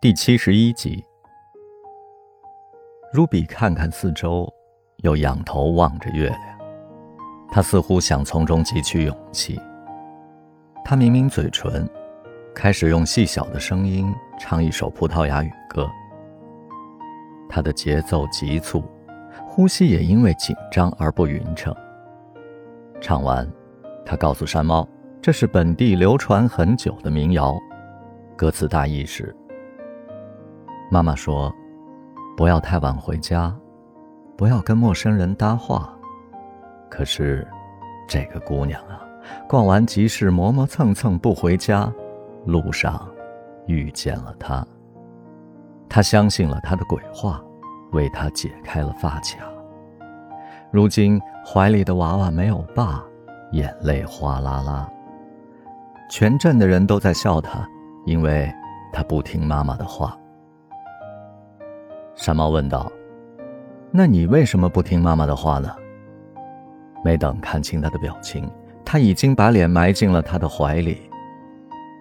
第七十一集，Ruby 看看四周，又仰头望着月亮。他似乎想从中汲取勇气。他抿抿嘴唇，开始用细小的声音唱一首葡萄牙语歌。他的节奏急促，呼吸也因为紧张而不匀称。唱完，他告诉山猫，这是本地流传很久的民谣，歌词大意是。妈妈说：“不要太晚回家，不要跟陌生人搭话。”可是，这个姑娘啊，逛完集市磨磨蹭蹭不回家，路上遇见了他。她相信了他的鬼话，为他解开了发卡。如今怀里的娃娃没有爸，眼泪哗啦啦。全镇的人都在笑他，因为他不听妈妈的话。山猫问道：“那你为什么不听妈妈的话呢？”没等看清他的表情，他已经把脸埋进了他的怀里。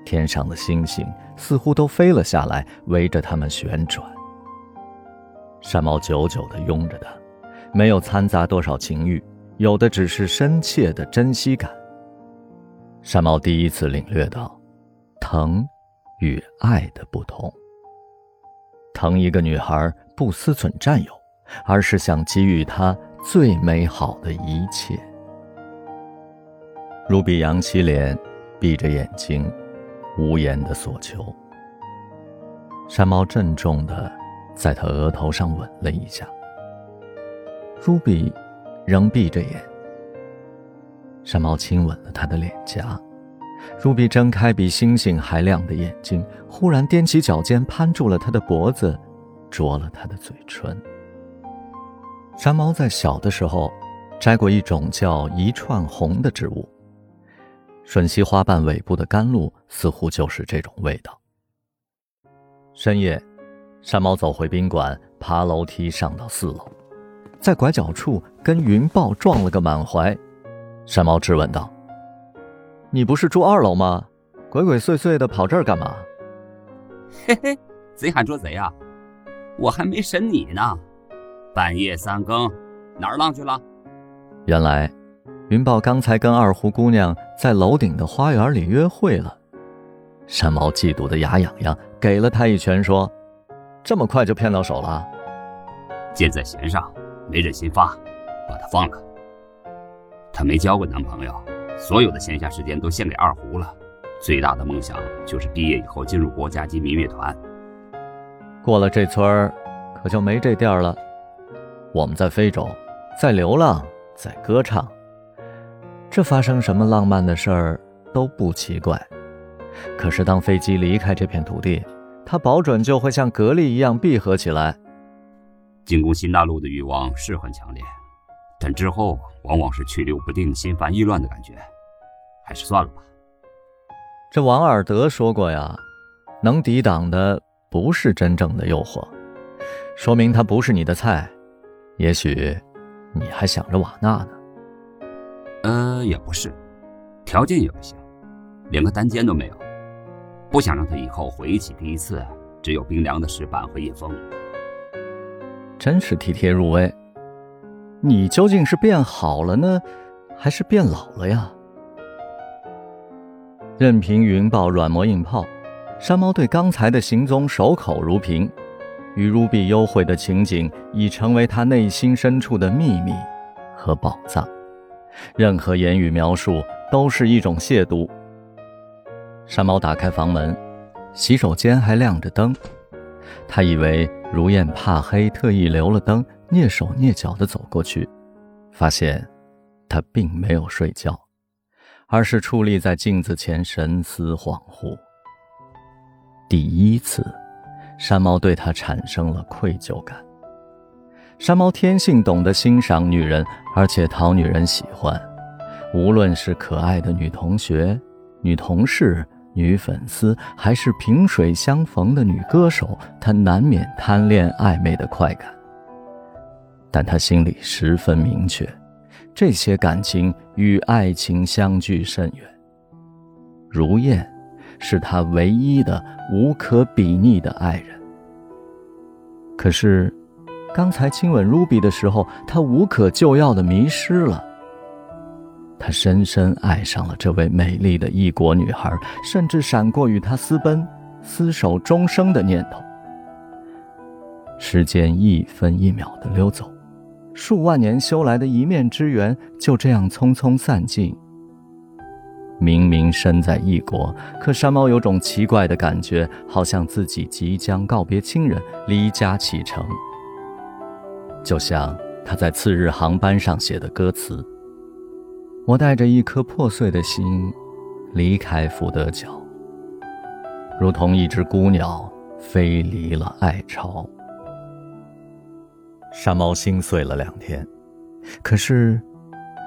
天上的星星似乎都飞了下来，围着他们旋转。山猫久久地拥着他，没有掺杂多少情欲，有的只是深切的珍惜感。山猫第一次领略到，疼与爱的不同。疼一个女孩。不思忖占有，而是想给予他最美好的一切。如比扬起脸，闭着眼睛，无言的索求。山猫郑重的在他额头上吻了一下。如比仍闭着眼。山猫亲吻了他的脸颊。如比睁开比星星还亮的眼睛，忽然踮起脚尖攀住了他的脖子。啄了他的嘴唇。山猫在小的时候摘过一种叫一串红的植物，吮吸花瓣尾部的甘露，似乎就是这种味道。深夜，山猫走回宾馆，爬楼梯上到四楼，在拐角处跟云豹撞了个满怀。山猫质问道：“你不是住二楼吗？鬼鬼祟祟的跑这儿干嘛？”“嘿嘿，贼喊捉贼啊！”我还没审你呢，半夜三更哪儿浪去了？原来，云豹刚才跟二胡姑娘在楼顶的花园里约会了。山猫嫉妒的牙痒痒，给了他一拳，说：“这么快就骗到手了？箭在弦上，没忍心发，把他放了。他没交过男朋友，所有的闲暇时间都献给二胡了，最大的梦想就是毕业以后进入国家级民乐团。”过了这村儿，可就没这店儿了。我们在非洲，在流浪，在歌唱。这发生什么浪漫的事儿都不奇怪。可是当飞机离开这片土地，它保准就会像格力一样闭合起来。进攻新大陆的欲望是很强烈，但之后往往是去留不定、心烦意乱的感觉。还是算了吧。这王尔德说过呀，能抵挡的。不是真正的诱惑，说明他不是你的菜。也许你还想着瓦纳呢。呃，也不是，条件也不行，连个单间都没有。不想让他以后回忆起第一次，只有冰凉的石板和夜风。真是体贴入微。你究竟是变好了呢，还是变老了呀？任凭云豹软磨硬泡。山猫对刚才的行踪守口如瓶，与 Ruby 幽会的情景已成为他内心深处的秘密和宝藏。任何言语描述都是一种亵渎。山猫打开房门，洗手间还亮着灯。他以为如燕怕黑，特意留了灯，蹑手蹑脚地走过去，发现他并没有睡觉，而是矗立在镜子前，神思恍惚。第一次，山猫对他产生了愧疚感。山猫天性懂得欣赏女人，而且讨女人喜欢。无论是可爱的女同学、女同事、女粉丝，还是萍水相逢的女歌手，他难免贪恋暧昧的快感。但他心里十分明确，这些感情与爱情相距甚远。如燕。是他唯一的、无可比拟的爱人。可是，刚才亲吻 Ruby 的时候，他无可救药的迷失了。他深深爱上了这位美丽的异国女孩，甚至闪过与她私奔、厮守终生的念头。时间一分一秒的溜走，数万年修来的一面之缘就这样匆匆散尽。明明身在异国，可山猫有种奇怪的感觉，好像自己即将告别亲人，离家启程。就像他在次日航班上写的歌词：“我带着一颗破碎的心，离开福德角，如同一只孤鸟飞离了爱巢。”山猫心碎了两天，可是，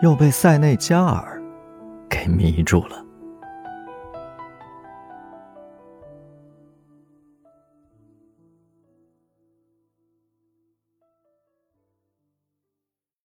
又被塞内加尔。给迷住了。